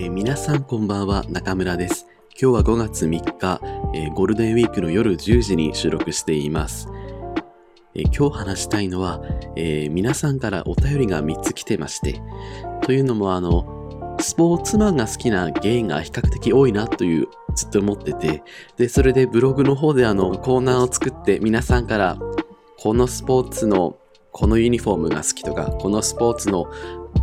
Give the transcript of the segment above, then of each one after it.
えー皆さんこんばんは、中村です。今日は5月3日、えーゴールデンウィークの夜10時に収録しています。えー今日話したいのは、え皆さんからお便りが3つ来てまして、というのもあの、スポーツマンが好きなゲイが比較的多いなというずっと思ってて、で、それでブログの方であのコーナーを作って皆さんからこのスポーツのこのユニフォームが好きとか、このスポーツの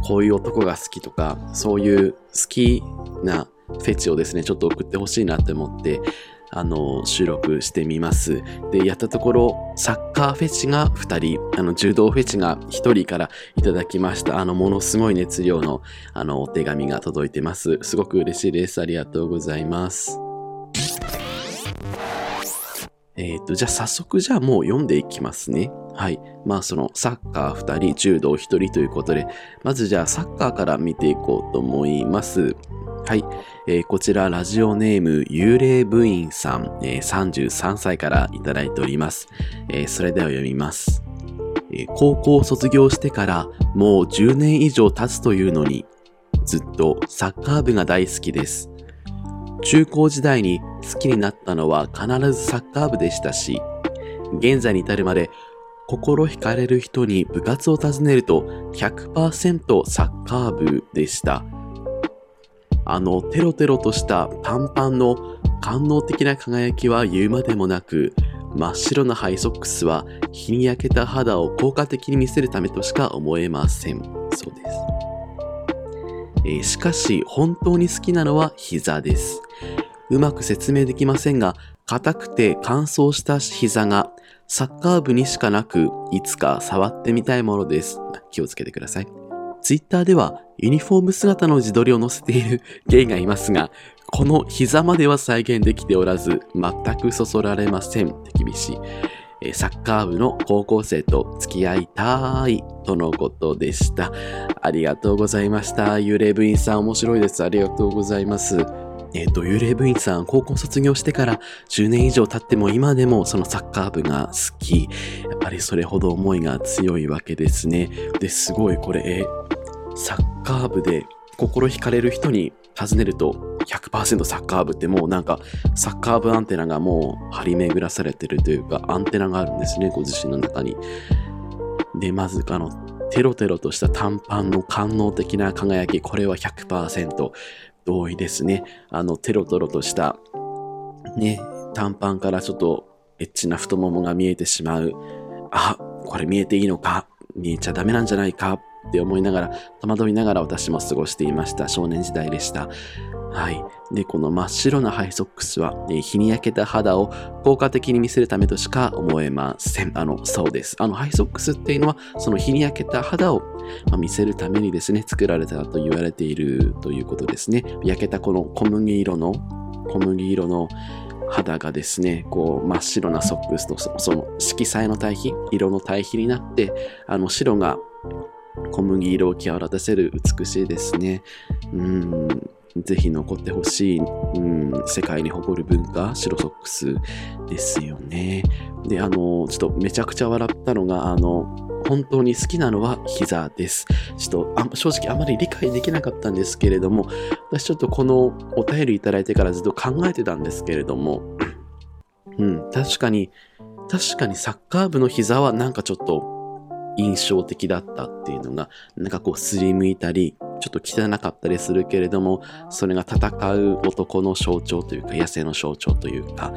こういう男が好きとか、そういう好きなフェチをですね、ちょっと送ってほしいなって思って、あの、収録してみます。で、やったところ、サッカーフェチが2人、あの、柔道フェチが1人からいただきました。あの、ものすごい熱量の、あの、お手紙が届いてます。すごく嬉しいです。ありがとうございます。えっ、と、じゃあ早速じゃあもう読んでいきますね。はい。まあそのサッカー2人、柔道1人ということで、まずじゃあサッカーから見ていこうと思います。はい。えーこちらラジオネーム幽霊部員さん、えー33歳からいただいております。えーそれでは読みます。えー高校を卒業してからもう10年以上経つというのに、ずっとサッカー部が大好きです。中高時代に好きになったのは必ずサッカー部でしたし、現在に至るまで心惹かれる人に部活を尋ねると100%サッカー部でした。あのテロテロとした短パンの官能的な輝きは言うまでもなく、真っ白なハイソックスは日に焼けた肌を効果的に見せるためとしか思えません。そうです。えーしかし本当に好きなのは膝です。うまく説明できませんが、硬くて乾燥した膝がサッカー部にしかなく、いつか触ってみたいものです。気をつけてください。ツイッターではユニフォーム姿の自撮りを載せている ゲイがいますが、この膝までは再現できておらず、全くそそられません。厳しい。サッカー部の高校生と付き合いたいとのことでした。ありがとうございました。幽霊部員さん面白いです。ありがとうございます。えっ、と、幽霊部員さん、高校卒業してから10年以上経っても今でもそのサッカー部が好き。やっぱりそれほど思いが強いわけですね。で、すごいこれ、サッカー部で心惹かれる人に尋ねると100%サッカー部ってもうなんかサッカー部アンテナがもう張り巡らされてるというかアンテナがあるんですね、ご自身の中に。で、まずあの、テロテロとした短パンの官能的な輝き、これは100%同意ですね。あの、テロテロとした、ね、短パンからちょっとエッチな太ももが見えてしまう。あ、これ見えていいのか？見えちゃダメなんじゃないか？って思いながら、戸惑いながら私も過ごしていました。少年時代でした。はい。で、この真っ白なハイソックスは、え日に焼けた肌を効果的に見せるためとしか思えません。あの、そうです。あの、ハイソックスっていうのは、その日に焼けた肌を、ま見せるためにですね、作られたと言われているということですね。焼けたこの小麦色の、小麦色の肌がですね、こう真っ白なソックスとそその色彩の対比、色の対比になって、あの白が小麦色を際立たせる美しいですね。うん、ぜひ残ってほしい、うん、世界に誇る文化、白ソックスですよね。で、あの、ちょっとめちゃくちゃ笑ったのが、あの、本当に好きなのは膝です。ちょっと正直あまり理解できなかったんですけれども、私ちょっとこのお便りいただいてからずっと考えてたんですけれども、うん、確かに、確かにサッカー部の膝はなんかちょっと印象的だったっていうのが、なんかこうすりむいたり、ちょっと汚かったりするけれども、それが戦う男の象徴というか、野生の象徴というか、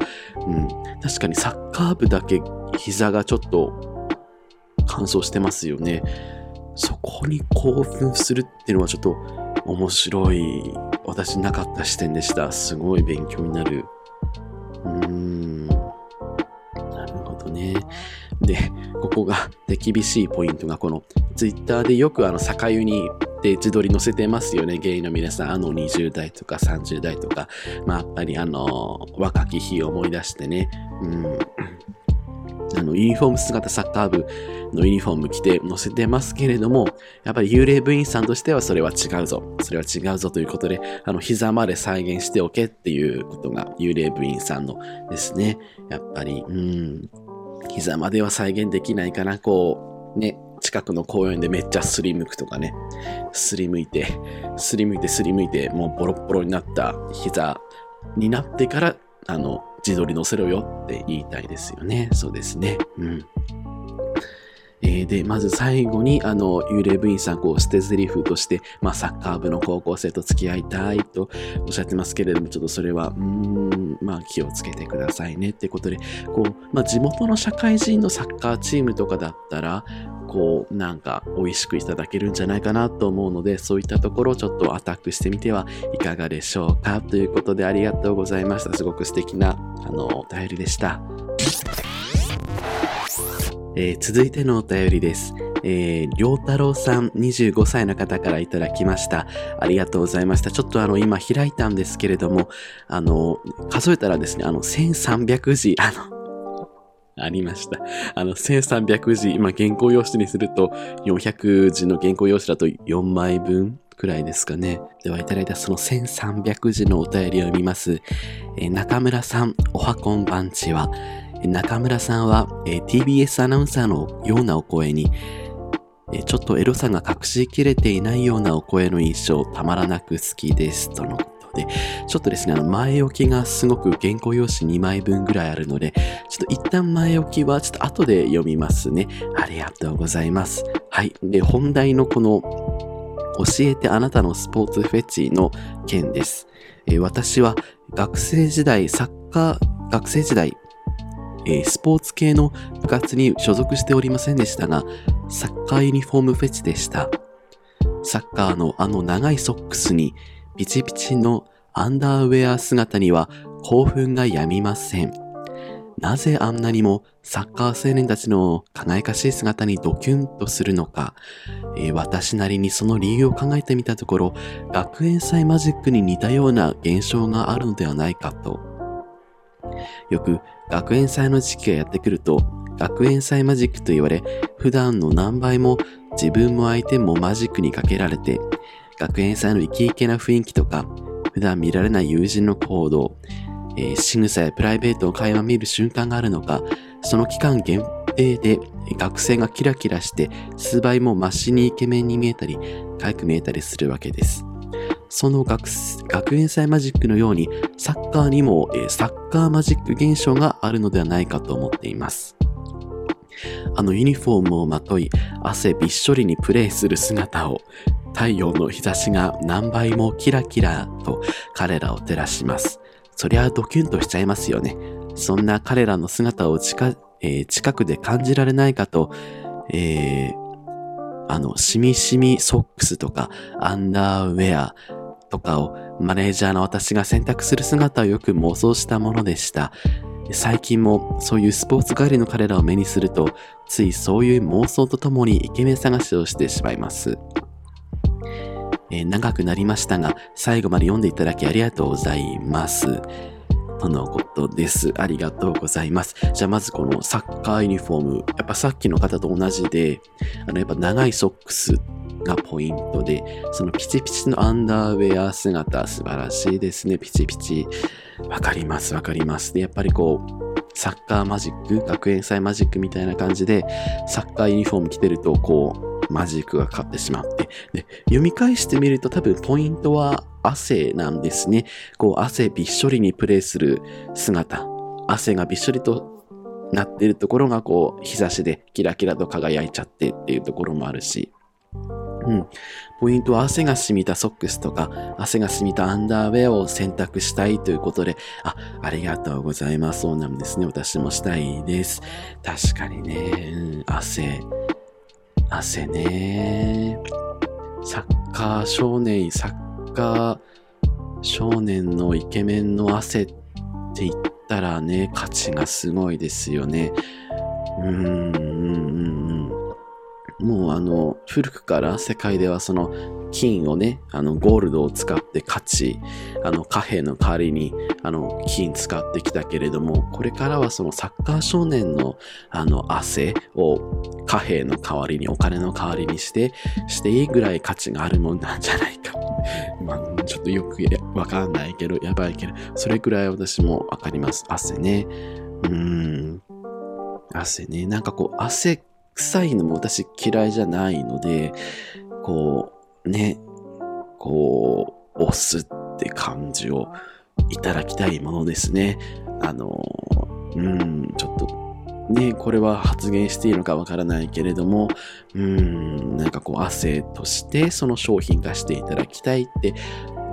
うん、確かにサッカー部だけ膝がちょっと乾燥してますよね。そこに興奮するっていうのはちょっと面白い、私なかった視点でした。すごい勉強になる。うーん。なるほどね。で、ここが手厳しいポイントが、このツイッターでよくあの、酒湯にで自撮り載せてますよね、ゲイの皆さん。あの20代とか30代とか、まあやっぱりあの、若き日を思い出してね、うん。あの、ユニフォーム姿サッカー部のユニフォーム着て載せてますけれども、やっぱり幽霊部員さんとしてはそれは違うぞ。それは違うぞということで、あの、膝まで再現しておけっていうことが幽霊部員さんのですね。やっぱり、うん。膝までは再現できないかな、こう、ね、近くの公園でめっちゃすりむくとかね。すりむいて、すりむいてすりむいて、もうボロボロになった膝になってから、あの、自撮り乗せろよって言いたいですよね。そうですね。うん。えー、で、まず最後に、あの、幽霊部員さん、こう、捨て台詞として、まあ、サッカー部の高校生と付き合いたいとおっしゃってますけれども、ちょっとそれは、うん、まあ、気をつけてくださいねってことで、こう、まあ、地元の社会人のサッカーチームとかだったら、こう、なんか、美味しくいただけるんじゃないかなと思うので、そういったところをちょっとアタックしてみてはいかがでしょうかということで、ありがとうございました。すごく素敵な、あの、お便りでした。えー、続いてのお便りです。えー、りょうたろうさん25歳の方からいただきました。ありがとうございました。ちょっとあの、今開いたんですけれども、あの、数えたらですね、あの、1300字、あの、ありました。あの、1300字、今原稿用紙にすると、400字の原稿用紙だと4枚分くらいですかね。では、いただいたその1300字のお便りを読みます。え、中村さん、おはこんばんちは、中村さんは、えー、TBS アナウンサーのようなお声に、えー、ちょっとエロさが隠しきれていないようなお声の印象、たまらなく好きです。とのことで、ちょっとですね、あの、前置きがすごく原稿用紙2枚分ぐらいあるので、ちょっと一旦前置きはちょっと後で読みますね。ありがとうございます。はい。で、本題のこの、教えてあなたのスポーツフェチの件です。えー、私は学生時代、サッカー、学生時代、えー、スポーツ系の部活に所属しておりませんでしたが、サッカーユニフォームフェチでした。サッカーのあの長いソックスにピチピチのアンダーウェア姿には興奮がやみません。なぜあんなにもサッカー青年たちの輝かしい姿にドキュンとするのか、えー、私なりにその理由を考えてみたところ、学園祭マジックに似たような現象があるのではないかと。よく学園祭の時期がやってくると、学園祭マジックと言われ、普段の何倍も自分も相手もマジックにかけられて、学園祭のイケイケな雰囲気とか、普段見られない友人の行動、えー、仕草やプライベートを垣間見る瞬間があるのか、その期間限定で学生がキラキラして数倍もマシにイケメンに見えたり、可愛く見えたりするわけです。その学学園祭マジックのようにサッカーにも、えー、サッカーマジック現象があるのではないかと思っています。あのユニフォームをまとい汗びっしょりにプレイする姿を太陽の日差しが何倍もキラキラと彼らを照らします。そりゃドキュンとしちゃいますよね。そんな彼らの姿を近,、えー、近くで感じられないかと、えー、あの、しみしみソックスとかアンダーウェアとかをマネージャーの私が選択する姿をよく妄想したものでした。最近もそういうスポーツ帰りの彼らを目にすると、ついそういう妄想とともにイケメン探しをしてしまいます。えー、長くなりましたが、最後まで読んでいただきありがとうございます。とのことです。ありがとうございます。じゃあまずこのサッカーユニフォーム。やっぱさっきの方と同じで、あのやっぱ長いソックスがポイントで、そのピチピチのアンダーウェア姿素晴らしいですね。ピチピチ。わかります、わかります。で、やっぱりこう、サッカーマジック、学園祭マジックみたいな感じで、サッカーユニフォーム着てると、こう、マジックがかかってしまって。で、読み返してみると多分ポイントは汗なんですね。こう汗びっしょりにプレイする姿。汗がびっしょりとなってるところがこう日差しでキラキラと輝いちゃってっていうところもあるし。うん。ポイントは汗が染みたソックスとか、汗が染みたアンダーウェアを選択したいということで、あ、ありがとうございます。そうなんですね。私もしたいです。確かにね、うん、汗。汗ね。サッカー少年、サッカー少年のイケメンの汗って言ったらね、価値がすごいですよね。うん、うん、うん。もうあの、古くから世界ではその金をね、あの、ゴールドを使って勝ち、あの、貨幣の代わりに、あの、金使ってきたけれども、これからはそのサッカー少年の、あの、汗を貨幣の代わりに、お金の代わりにして、していいぐらい価値があるもんなんじゃないか。まあ、ちょっとよくわかんないけど、やばいけど、それくらい私もわかります。汗ね。うん。汗ね。なんかこう、汗臭いのも私嫌いじゃないので、こう、ね、こう、押すって感じをいただきたいものですね。あの、うん、ちょっと、ね、これは発言していいのかわからないけれども、うん、なんかこう、汗としてその商品化していただきたいって、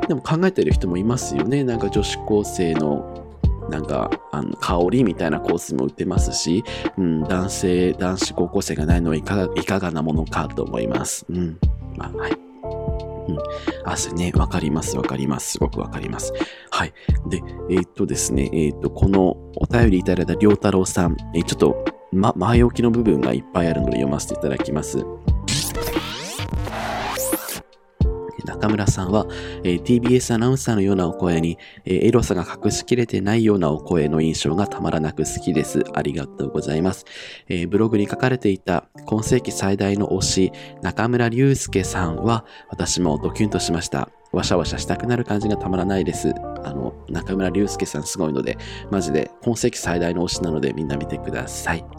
でも考えてる人もいますよね。なんか女子高生のなんか、あの、香りみたいなコースも売ってますし、うん、男性、男子高校生がないのはいかが、いかがなものかと思います。うん。まあ、はい。うん。汗ね、わかります、わかります。すごくわかります。はい。で、えー、っとですね、えー、っと、このお便りいただいたりょうたろうさん、えー、ちょっと、ま、前置きの部分がいっぱいあるので読ませていただきます。中村さんは、えー、TBS アナウンサーのようなお声に、えー、エロさが隠しきれてないようなお声の印象がたまらなく好きです。ありがとうございます。えー、ブログに書かれていた今世紀最大の推し、中村隆介さんは、私もドキュンとしました。わしゃわしゃしたくなる感じがたまらないです。あの、中村隆介さんすごいので、マジで今世紀最大の推しなのでみんな見てください。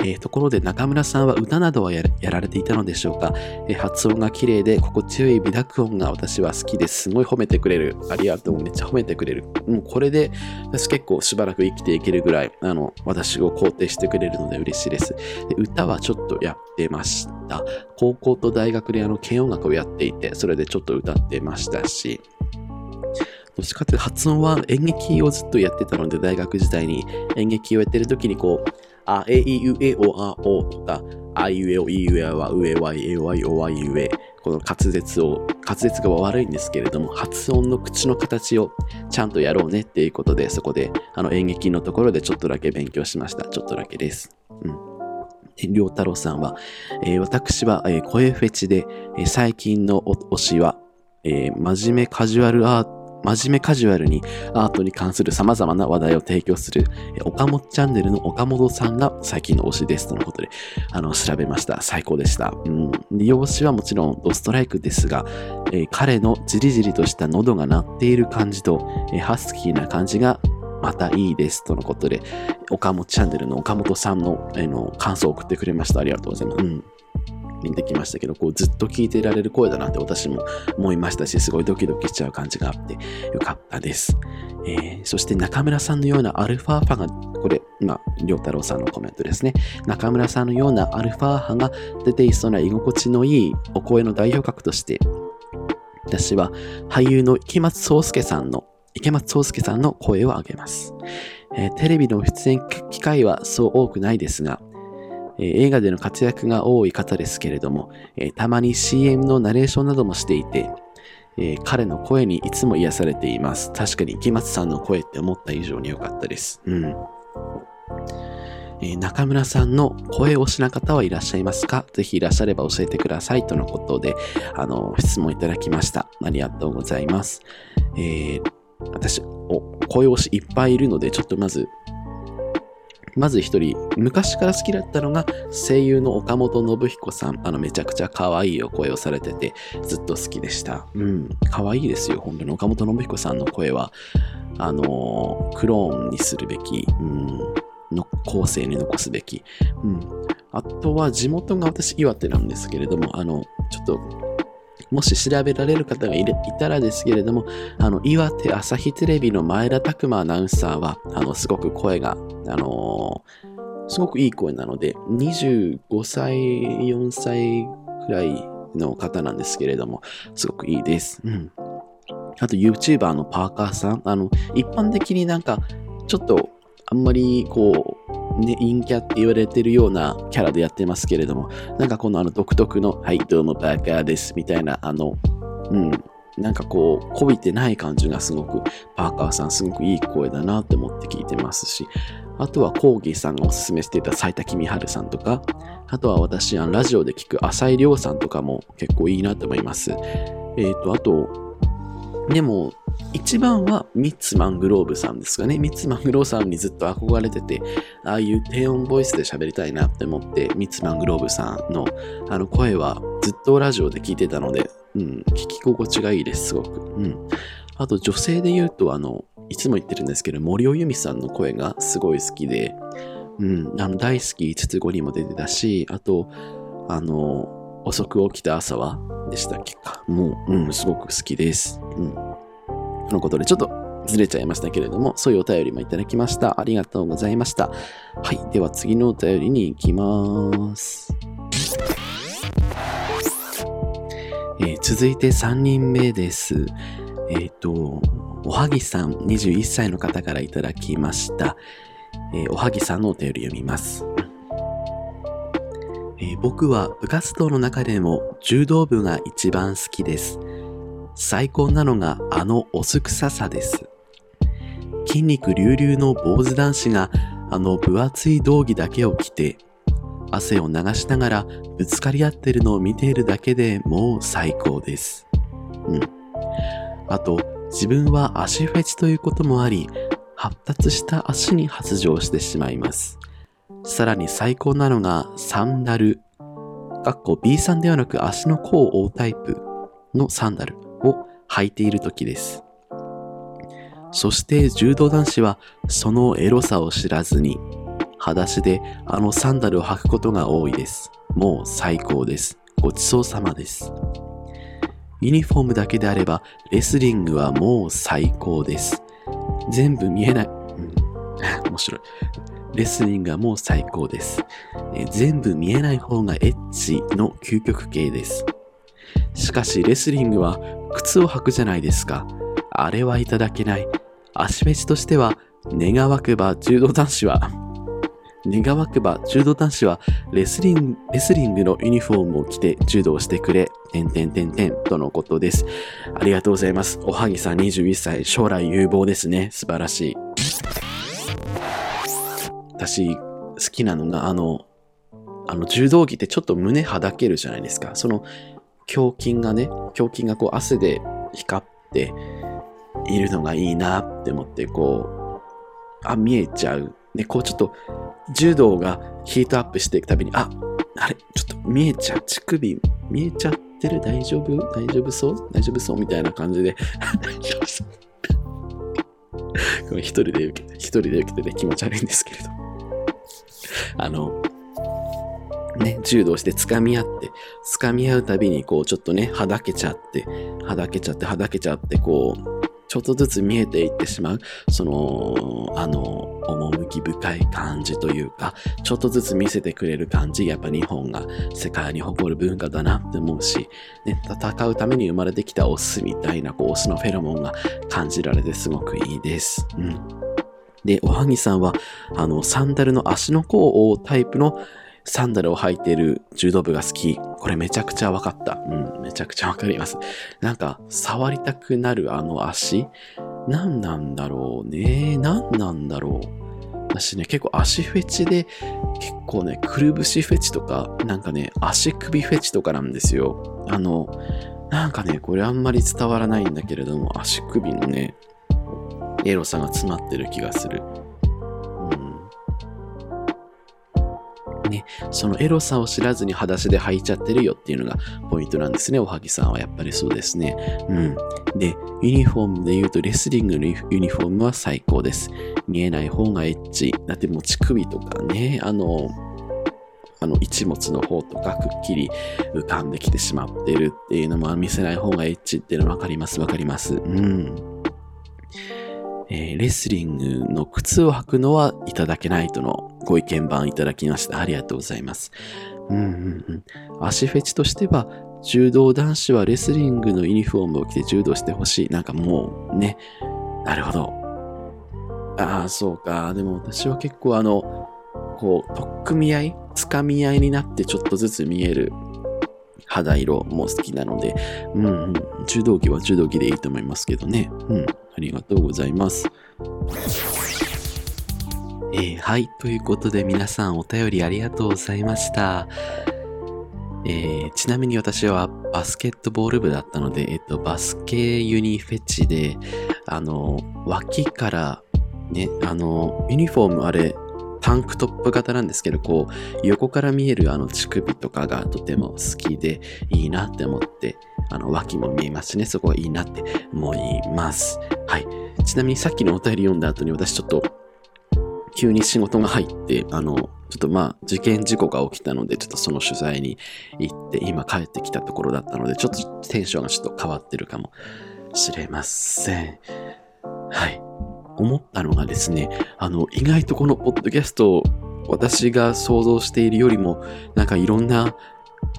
えー、ところで中村さんは歌などはやられていたのでしょうか、えー、発音が綺麗で心地よい微濁音が私は好きです。すごい褒めてくれる。ありがとう。めっちゃ褒めてくれる。もうこれで私結構しばらく生きていけるぐらい、あの、私を肯定してくれるので嬉しいです。で歌はちょっとやってました。高校と大学であの軽音楽をやっていて、それでちょっと歌ってましたし、どっちかっていうと発音は演劇をずっとやってたので、大学時代に演劇をやってる時にこう、あ、え、い、う、え、お、あ、おとか、あいうえお、いうえは、うえわ、えわい、おわいうえ。この滑舌を、滑舌が悪いんですけれども、発音の口の形をちゃんとやろうねっていうことで、そこで、あの演劇のところでちょっとだけ勉強しました。ちょっとだけです。うん。りょうたろうさんは、えー、私は、えー、声フェチで、えー、最近の推しは、え、真面目カジュアルアート、真面目カジュアルにアートに関する様々な話題を提供する、岡本チャンネルの岡本さんが最近の推しですとのことで、あの、調べました。最高でした。うん。利用詞はもちろんドストライクですが、えー、彼のじりじりとした喉が鳴っている感じと、えー、ハスキーな感じがまたいいですとのことで、岡本チャンネルの岡本さんの,、えー、の感想を送ってくれました。ありがとうございます。うん。見てきましたけど、こうずっと聞いていられる声だなって私も思いましたし、すごいドキドキしちゃう感じがあってよかったです。えー、そして中村さんのようなアルファファが、これ、まあ、りょうたろうさんのコメントですね。中村さんのようなアルファ派が出ていそうな居心地のいいお声の代表格として、私は俳優の池松壮介さんの池松壮介さんの声を上げます。えー、テレビの出演機会はそう多くないですが、えー、映画での活躍が多い方ですけれども、えー、たまに CM のナレーションなどもしていて、えー、彼の声にいつも癒されています。確かに池松さんの声って思った以上に良かったです。うん。え、中村さんの声推しな方はいらっしゃいますか？ぜひいらっしゃれば教えてくださいとのことで、あの、質問いただきました。ありがとうございます。えー、私、お、声推しいっぱいいるので、ちょっとまずまず一人、昔から好きだったのが声優の岡本信彦さん。あの、めちゃくちゃ可愛いお声をされてて、ずっと好きでした。うん、可愛いですよ、本当に。岡本信彦さんの声は、あのクローンにするべき、うん、の後世に残すべき。うん。あとは地元が私岩手なんですけれども、あの、ちょっともし調べられる方がいたらですけれども、あの、岩手朝日テレビの前田拓馬アナウンサーは、あの、すごく声が、あのー、すごくいい声なので、25歳、4歳くらいの方なんですけれども、すごくいいです。うん。あと YouTuber のパーカーさん、あの、一般的になんか、ちょっと、あんまりこう、ね、陰キャって言われてるようなキャラでやってますけれども、なんかこのあの独特の、はい、どうもバカです、みたいな、あの、うん、なんかこう、こびてない感じがすごく、パーカーさんすごくいい声だなって思って聞いてますし、あとはコーギーさんがおすすめしていた斉田君春さんとか、あとは私、あのラジオで聞く浅井亮さんとかも結構いいなと思います。えっ、ー、と、あと、でも、一番はミッツ・マングローブさんですかね。ミッツ・マングローブさんにずっと憧れてて、ああいう低音ボイスで喋りたいなって思って、ミッツ・マングローブさんのあの声はずっとラジオで聞いてたので、うん、聞き心地がいいです、すごく。うん。あと女性で言うと、あの、いつも言ってるんですけど、森尾由美さんの声がすごい好きで、うん、あの、大好き5つ子にも出てたし、あと、あの、遅く起きた朝はでしたっけか。もう、うん、すごく好きです。うん。とのことで、ちょっとずれちゃいましたけれども、そういうお便りもいただきました。ありがとうございました。はい。では次のお便りに行きます。えー、続いて3人目です。えっ、ー、と、おはぎさん、21歳の方からいただきました。えー、おはぎさんのお便り読みます。えー、僕は部活動の中でも柔道部が一番好きです。最高なのがあのおすくささです。筋肉隆々の坊主男子があの分厚い道着だけを着て汗を流しながらぶつかり合ってるのを見ているだけでもう最高です。うん。あと、自分は足フェチということもあり、発達した足に発情してしまいます。さらに最高なのがサンダル。かっこ B さんではなく足の甲を覆うタイプのサンダルを履いている時です。そして柔道男子はそのエロさを知らずに、裸足であのサンダルを履くことが多いです。もう最高です。ごちそうさまです。ユニフォームだけであれば、レスリングはもう最高です。全部見えない。うん、面白い。レスリングはもう最高です。え全部見えない方がエッチの究極系です。しかしレスリングは靴を履くじゃないですか。あれはいただけない。足フェチとしては、願わくば柔道男子は、願わくば柔道男子はレスリング、レスリングのユニフォームを着て柔道してくれ、てんてんてんてんとのことです。ありがとうございます。おはぎさん21歳、将来有望ですね。素晴らしい。私、好きなのが、あの、あの、柔道着ってちょっと胸はだけるじゃないですか。その、胸筋がね、胸筋がこう汗で光っているのがいいなって思って、こう、あ、見えちゃう。ね、こうちょっと、柔道がヒートアップしていくたびに、あ、あれ、ちょっと見えちゃう。乳首見えちゃってる大丈夫？大丈夫そう？大丈夫そう？みたいな感じで、大丈夫そう。これ一人で受けて、一人で受けてて気持ち悪いんですけれど。あの、ね、柔道して掴み合って、掴み合うたびにこうちょっとね、はだけちゃって、はだけちゃって、はだけちゃって、こう、ちょっとずつ見えていってしまう、その、あの、趣深い感じというか、ちょっとずつ見せてくれる感じ、やっぱ日本が世界に誇る文化だなって思うし、ね、戦うために生まれてきたオスみたいな、こう、オスのフェロモンが感じられてすごくいいです。うん。で、おはぎさんは、あの、サンダルの足の甲を覆うタイプのサンダルを履いている柔道部が好き。これめちゃくちゃわかった。うん、めちゃくちゃわかります。なんか、触りたくなるあの足何なんだろうね。何なんだろう。私ね、結構足フェチで、結構ね、くるぶしフェチとか、なんかね、足首フェチとかなんですよ。あの、なんかね、これあんまり伝わらないんだけれども、足首のね、エロさが詰まってる気がする。ね、そのエロさを知らずに裸足で履いちゃってるよっていうのがポイントなんですね、おはぎさんはやっぱりそうですね。うん。で、ユニフォームで言うとレスリングのユニフォームは最高です。見えない方がエッチ。だってもう乳首とかね、あの、あの一物の方とかくっきり浮かんできてしまってるっていうのも見せない方がエッチっていうのわかりますわかります。うん。えー、レスリングの靴を履くのはいただけないとのご意見番いただきました。ありがとうございます。うんうんうん。足フェチとしては、柔道男子はレスリングのユニフォームを着て柔道してほしい。なんかもうね、なるほど。ああ、そうか。でも私は結構あの、こう、取っ組み合い掴み合いになってちょっとずつ見える肌色も好きなので、うんうん、柔道着は柔道着でいいと思いますけどね。うん、ありがとうございます。えー、はい。ということで皆さんお便りありがとうございました。えー、ちなみに私はバスケットボール部だったので、えっと、バスケユニフェチで、あの、脇からね、あの、ユニフォームあれ、タンクトップ型なんですけど、こう、横から見えるあの乳首とかがとても好きでいいなって思って、あの、脇も見えますしね、そこはいいなって思います。はい。ちなみにさっきのお便り読んだ後に私ちょっと急に仕事が入って、あの、ちょっとまあ、事件事故が起きたので、ちょっとその取材に行って、今帰ってきたところだったので、ちょっとテンションがちょっと変わってるかもしれません。はい。思ったのがですね、あの、意外とこのポッドキャスト、私が想像しているよりも、なんかいろんな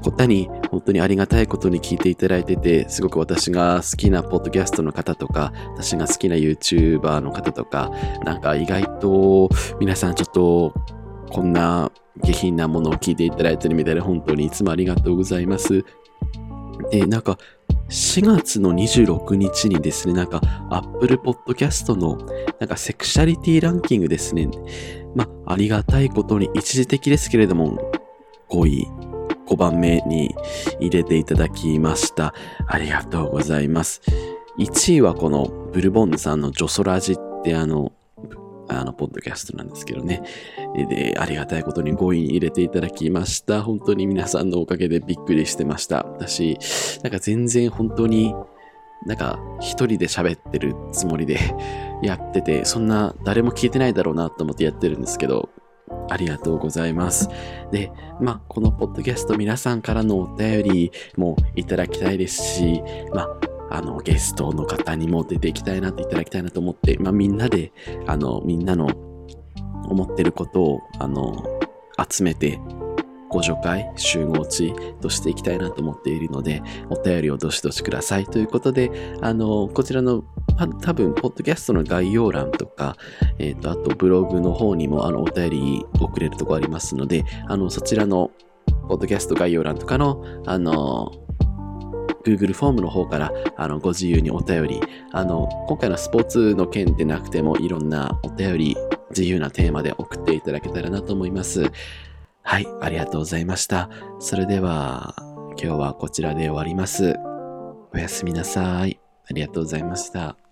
方に本当にありがたいことに聞いていただいてて、すごく私が好きなポッドキャストの方とか、私が好きな YouTuber の方とか、なんか意外と皆さんちょっとこんな下品なものを聞いていただいてるみたいで本当にいつもありがとうございます。で、なんか4月の26日にですね、なんか Apple Podcast のなんかセクシャリティランキングですね。まあ、ありがたいことに一時的ですけれども、5位5番目に入れていただきました。ありがとうございます。1位はこのブルボンヌさんのジョソラジってあの、あの、ポッドキャストなんですけどね。で、ありがたいことに5位に入れていただきました。本当に皆さんのおかげでびっくりしてました。私、なんか全然本当になんか一人で喋ってるつもりで やってて、そんな誰も聞いてないだろうなと思ってやってるんですけど、ありがとうございます。で、まあ、このポッドキャスト皆さんからのお便りもいただきたいですし、まあ、あの、ゲストの方にも出ていきたいなといただきたいなと思って、まあ、みんなで、あの、みんなの思ってることを、あの、集めて、ご助会、集合地としていきたいなと思っているので、お便りをどしどしください。ということで、あの、こちらの多分、ポッドキャストの概要欄とか、えっ、ー、と、あとブログの方にも、あの、お便り送れるとこありますので、あの、そちらの、ポッドキャスト概要欄とかの、あの、Google フォームの方から、あの、ご自由にお便り、あの、今回のスポーツの件でなくても、いろんなお便り、自由なテーマで送っていただけたらなと思います。はい、ありがとうございました。それでは、今日はこちらで終わります。おやすみなさい。ありがとうございました。